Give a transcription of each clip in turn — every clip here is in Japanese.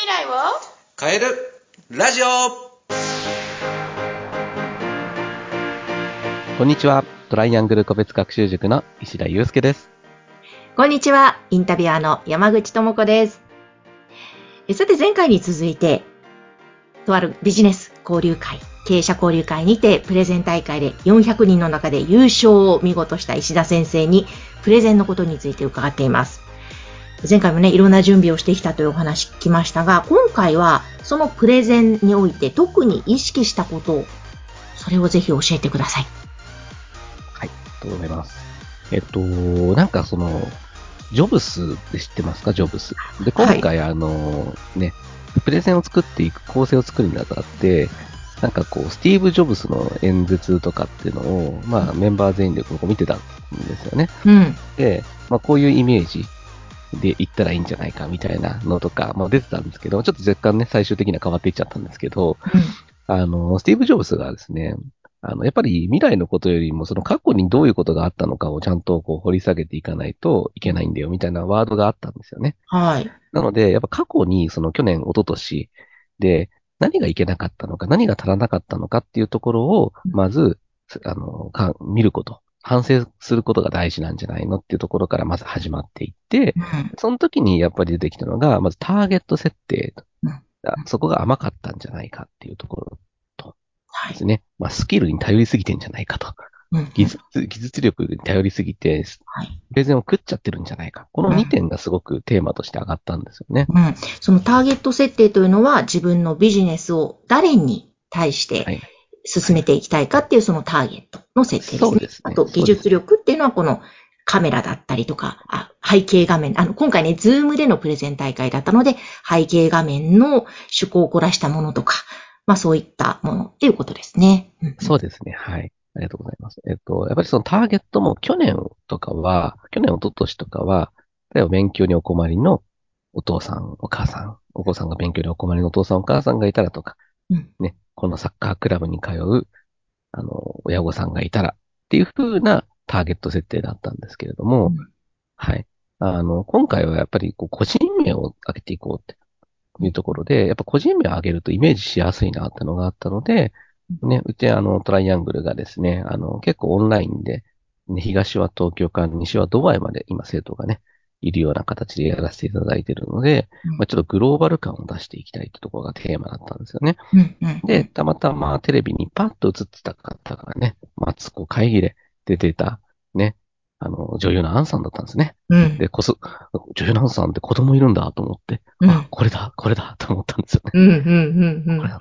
未来を？変えるラジオこんにちは。トライアングル個別学習塾の石田祐介です。こんにちは。インタビュアーの山口智子です。えさて前回に続いて、とあるビジネス交流会、経営者交流会にてプレゼン大会で400人の中で優勝を見事した石田先生にプレゼンのことについて伺っています。前回もね、いろんな準備をしてきたというお話聞きましたが、今回はそのプレゼンにおいて特に意識したことを、それをぜひ教えてください。はい。ありがとうございます。えっと、なんかその、ジョブスで知ってますか？ジョブス。で、今回、あの、ね、プレゼンを作っていく構成を作るにあたって、なんかこう、スティーブ・ジョブスの演説とかっていうのを、まあ、メンバー全員でこう見てたんですよね。うん。で、まあ、こういうイメージで言ったらいいんじゃないかみたいなのとか、まあ、出てたんですけど、ちょっと若干ね、最終的には変わっていっちゃったんですけど、あの、スティーブ・ジョブスがですね、あの、やっぱり未来のことよりも、その過去にどういうことがあったのかをちゃんとこう掘り下げていかないといけないんだよ、みたいなワードがあったんですよね。はい。なので、やっぱ過去に、その去年、一昨年で、何がいけなかったのか、何が足らなかったのかっていうところを、まず、あの、か見ること、反省することが大事なんじゃないのっていうところからまず始まっていって、うんその時にやっぱり出てきたのが、まずターゲット設定そこが甘かったんじゃないかっていうところはいです。ね。まあ、スキルに頼りすぎてんじゃないかと。うん技術、技術力に頼りすぎて、はい。プレゼンを食っちゃってるんじゃないか。この2点がすごくテーマとして上がったんですよね。うん。そのターゲット設定というのは自分のビジネスを誰に対してはい進めていきたいかっていうそのターゲットの設定ですね。そうですねあと技術力っていうのはこのカメラだったりとか、あ背景画面、あの、今回ね、ズームでのプレゼン大会だったので、背景画面の趣向を凝らしたものとか、まあそういったものっていうことですね。うんそうですね。はい。ありがとうございます。えっと、やっぱりそのターゲットも去年とかは、去年、一昨年とかは、例えば勉強にお困りのお父さん、お母さん、お子さんが勉強にお困りのお父さん、お母さんがいたらとか、うんね、このサッカークラブに通う、あの、親御さんがいたらっていう風なターゲット設定だったんですけれども、うんはい。あの、今回はやっぱりこう個人名を上げていこうっていうところで、やっぱ個人名を上げるとイメージしやすいなってのがあったので、ね、うちあのトライアングルがですね、あの結構オンラインで、ね、東は東京から西はドバイまで今生徒がね、いるような形でやらせていただいているので、うんまあ、ちょっとグローバル感を出していきたいってところがテーマだったんですよね。うんうんで、たまたまテレビにパッと映ってた方がね、マツコ会議で出てた、ね、あの、女優のアンさんだったんですね。うんで、こそ、女優のアンさんって子供いるんだと思って、うんあ、これだ、これだと思ったんですよね。うんうんうんうんこれだ。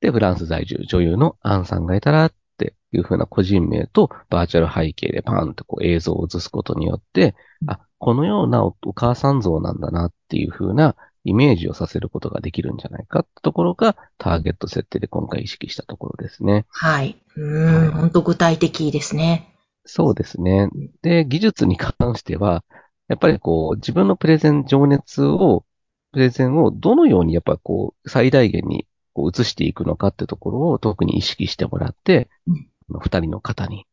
で、フランス在住女優のアンさんがいたらっていう風な個人名とバーチャル背景でパーンとこう映像を映すことによって、あ、このようなおお母さん像なんだなっていう風なイメージをさせることができるんじゃないかってところがターゲット設定で今回意識したところですね。はい。うん、はい本当具体的ですね。そうですね。で、技術に関しては、やっぱりこう、自分のプレゼン、情熱を、プレゼンをどのようにやっぱこう、最大限にこう移していくのかってところを特に意識してもらってうん、二人の方に、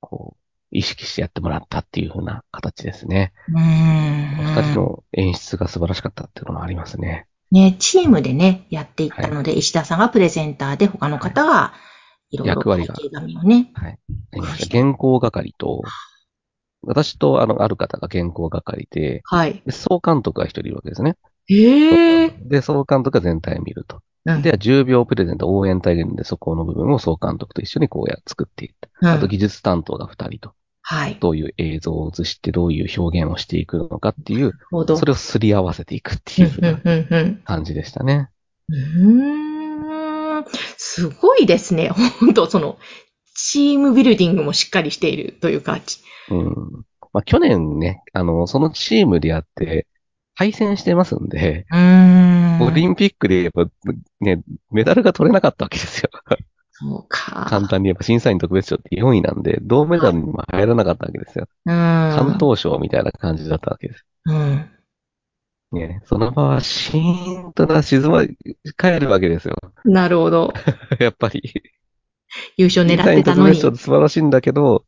こう、意識してやってもらったっていう風な形ですね。うーん。二人の演出が素晴らしかったっていうのもありますね。ね、チームでね、やっていったので、石田さんがプレゼンターで、他の方が、いろいろ役割が背景紙をね。はい。原稿係と、私とあの、ある方が原稿係で、はい。で総監督が一人いるわけですね。へえ。で、総監督が全体を見ると。うんでは、10秒プレゼント応援隊がいるんで、そこの部分を総監督と一緒にこうや作っていった。うんあと、技術担当が2人と、はい。どういう映像を映して、どういう表現をしていくのかっていう。それをすり合わせていくってうんいう感じでしたね。うーん。すごいですね。本当その、チームビルディングもしっかりしているというか、ちうん。まあ、去年ね、あの、そのチームでやって、敗戦してますんで、ん。オリンピックでやっぱね、メダルが取れなかったわけですよ。そうか。簡単に言えば審査員特別賞って4位なんで、銅メダルにも入らなかったわけですよ。うん。関東賞みたいな感じだったわけです。うん。ね、その場はシーンとな静まり返るわけですよ。なるほど。やっぱり。優勝狙ってたのに審査員特別。賞って素晴らしいんだけど、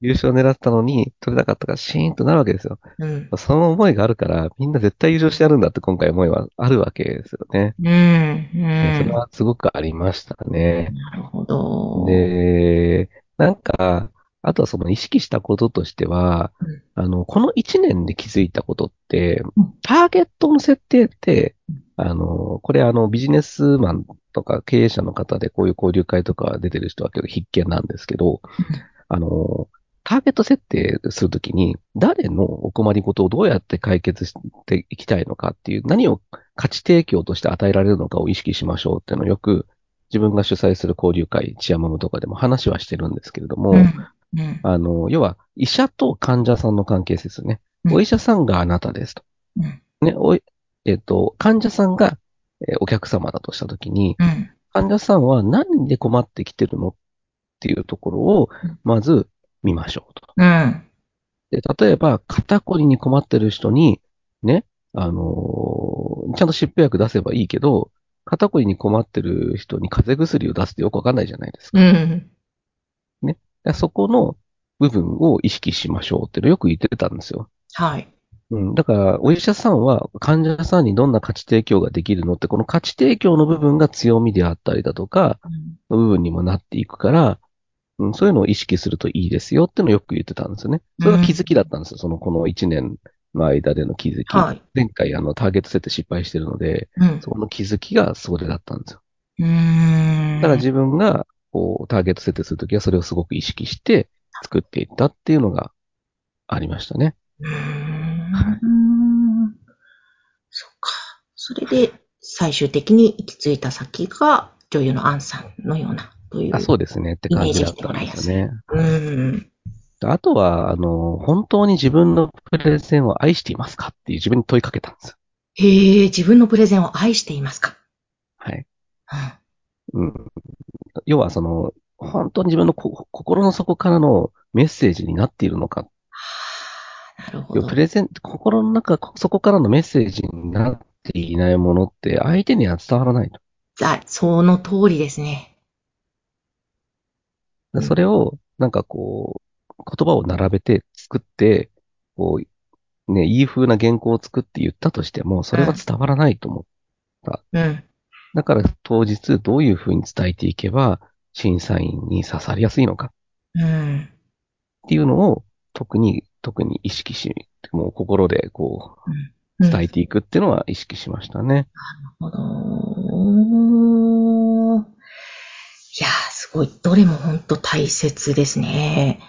優勝狙ったのに取れなかったからシーンとなるわけですよ。うん。その思いがあるから、みんな絶対優勝してやるんだって今回思いはあるわけですよね。うん。うん。それはすごくありましたね。なるほど。で、なんか、あとはその意識したこととしては、うんあの、この1年で気づいたことってうん、ターゲットの設定ってうん、あの、これあの、ビジネスマンとか経営者の方でこういう交流会とか出てる人は結構必見なんですけど、あの、ターゲット設定するときに、誰のお困りごとをどうやって解決していきたいのかっていう、何を価値提供として与えられるのかを意識しましょうっていうのをよく、自分が主催する交流会、チアマムとかでも話はしてるんですけれども、うん。うん。あの、要は、医者と患者さんの関係性ですよね。うんお医者さんがあなたですと。うん。ね、おい、えっ、と、患者さんが、えーお客様だとしたときに、うん。患者さんは何で困ってきてるのっていうところをうん、まず見ましょうと。うん。で、例えば、肩こりに困ってる人に、ね、あのーちゃんと湿布薬出せばいいけど、肩こりに困ってる人に風邪薬を出すってよくわかんないじゃないですか。うん。だからそこの部分を意識しましょうっていうのをよく言ってたんですよ。はい。うん。だから、お医者さんは患者さんにどんな価値提供ができるのって、この価値提供の部分が強みであったりだとか、の部分にもなっていくから、うん、そういうのを意識するといいですよっていうのをよく言ってたんですよね。それが気づきだったんですよ。その、この1年の間での気づき。はい。前回、あの、ターゲット設定失敗してるので、うん。そこの気づきがそれだったんですよ。うーん。だから自分が、こう、ターゲット設定するときはそれをすごく意識して作っていったっていうのがありましたね。うーん。そっか。それで、最終的に行き着いた先が、女優のアンさんのような、という。あ、そうですねって感じだったんですよね。うーん。あとは、あの、本当に自分のプレゼンを愛していますかっていう自分に問いかけたんですよ。へえ、自分のプレゼンを愛していますかはい。うん。うん。要は、その、本当に自分のこ心の底からのメッセージになっているのか。はあ、なるほどプ。レゼン、心の中、そこからのメッセージになっていないものって相手には伝わらないと。あ、その通りですね。うんそれを、なんかこう、言葉を並べて作って、こう、ね、いい風な原稿を作って言ったとしても、それは伝わらないと思う。うん。だから当日どういう風に伝えていけば、審査員に刺さりやすいのかうん。っていうのを、特に、特に意識し、もう心でこう、うん伝えていくっていうのは意識しましたね。なるほど。すごい。どれも本当大切ですね。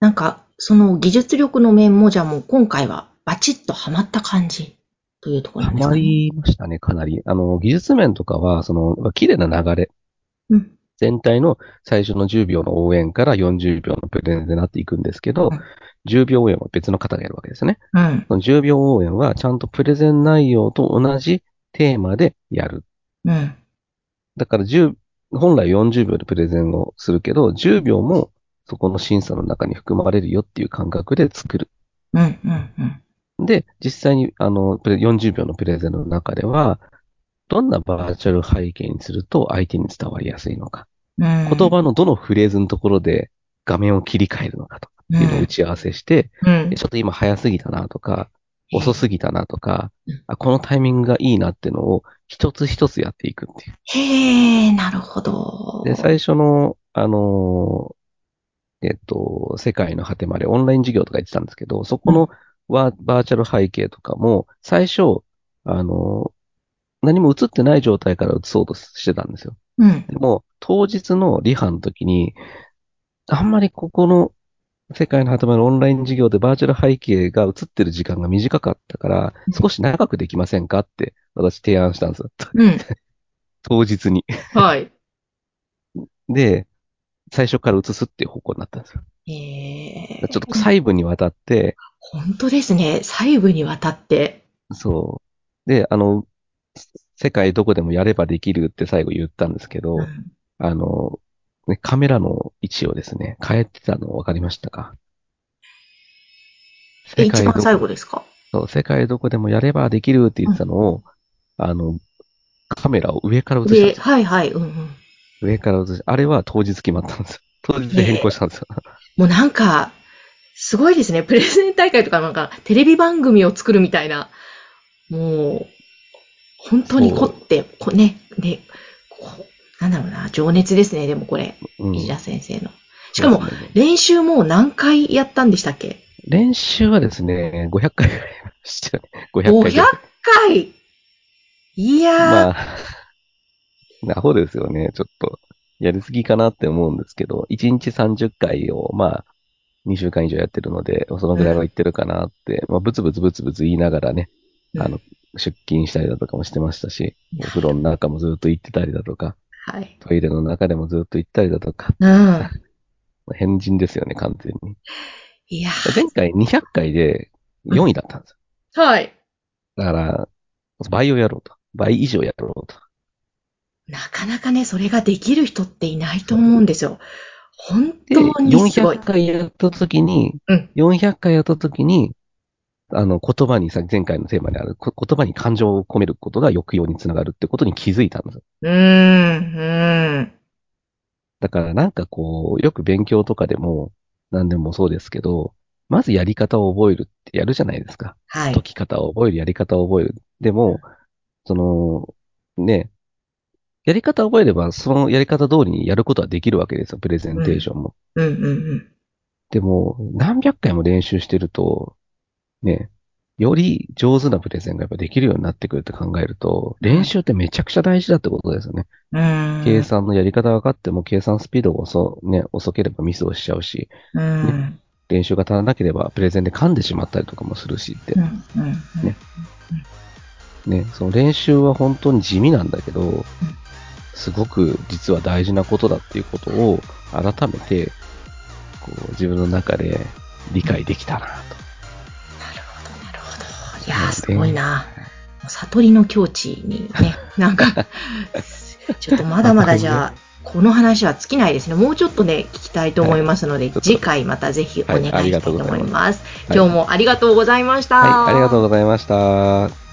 なんか、その技術力の面も、じゃあもう今回はバチッとハマった感じというところなハマんですかね。りましたね、かなり。あの、技術面とかは、その、綺麗な流れ。うん。全体の最初の10秒の応援から40秒のプレゼンでなっていくんですけどうん、10秒応援は別の方がやるわけですね。うん。その10秒応援はちゃんとプレゼン内容と同じテーマでやる。うん。だから10、本来40秒でプレゼンをするけど、10秒もそこの審査の中に含まれるよっていう感覚で作る。うん。うん。うん。で、実際にあの、プレ40秒のプレゼンの中では、どんなバーチャル背景にすると相手に伝わりやすいのか。うん。言葉のどのフレーズのところで画面を切り替えるのかというのを打ち合わせして、うん。ちょっと今早すぎたなとか、遅すぎたなとかうん、あこのタイミングがいいなっていうのを一つ一つやっていくっていう。へえ、なるほど。で、最初の、あのーえっと、世界の果てまでオンライン授業とか言ってたんですけど、そこのワバーチャル背景とかも、最初、あのー何も映ってない状態から映そうとしてたんですよ。うん。でも、当日のリハの時に、あんまりここの世界の果てまでのオンライン授業でバーチャル背景が映ってる時間が短かったから、少し長くできませんかって私提案したんですよ。うん。当日に。はい。で、最初から映すっていう方向になったんですよ。へえ。ちょっと細部にわたって、本当ですね。細部にわたって。そう。で、あの、世界どこでもやればできるって最後言ったんですけど、うんあの、ね、カメラの位置をですね、変えてたの分かりましたか？え一番ど最後ですか？そう世界どこでもやればできるって言ってたのを、あの、カメラを上から映したんで、ですよ。はいはい。うんうん。上から映し、あれは当日決まったんですよ。当日で変更したんですよ。もうなんか、すごいですね。プレゼン大会とかなんか、テレビ番組を作るみたいな、もう、本当に凝って、こね、で、こうなんだろうな、情熱ですね、でもこれ、うん石田先生の。しかも練習もう何回やったんでしたっけ？練習はですね、500回ぐらいやりましたよね。500回ぐ ?500 らい。回？いやー、まあ、アホですよね。ちょっと、やりすぎかなって思うんですけど、1日30回を、まあ、2週間以上やってるので、そのぐらいは言ってるかなって、まあ、ブツブツブツブツ言いながらね、あの、出勤したりだとかもしてましたし、お風呂の中もずっと行ってたりだとか、はい。トイレの中でもずっと行ったりだとか、うん。変人ですよね、完全に。いやー前回200回で4位だったんですよ。はい。だから、倍をやろうと。倍以上やろうと。なかなかね、それができる人っていないと思うんですよ。本で、当にすごい400。回やったときに、うん400回やったときに、あの、言葉にさ、前回のテーマである、こ言葉に感情を込めることが抑揚につながるってことに気づいたんですよ。うーん、うん。だからなんかこう、よく勉強とかでも、何でもそうですけど、まずやり方を覚えるってやるじゃないですか。はい解。き方を覚える、やり方を覚える。でも、その、ね、やり方を覚えれば、そのやり方通りにやることはできるわけですよ、プレゼンテーションも。うん、うん、うん。でも、何百回も練習してると、ね、より上手なプレゼンがやっぱできるようになってくるって考えると、練習ってめちゃくちゃ大事だってことですよね。うーん。計算のやり方分かっても、計算スピードが遅,、ね、遅ければミスをしちゃうし、うん。練習が足らなければプレゼンで噛んでしまったりとかもするしって。ねね、その練習は本当に地味なんだけど、すごく実は大事なことだっていうことを改めて、こう自分の中で理解できたなと。いやー、ねすごいな。悟りの境地にね、なんか、ちょっとまだまだじゃあ、この話は尽きないですね。もうちょっとね、聞きたいと思いますので、はい次回またぜひお願いしたいと思います。はい今日もありがとうございました。はい、ありがとうございました。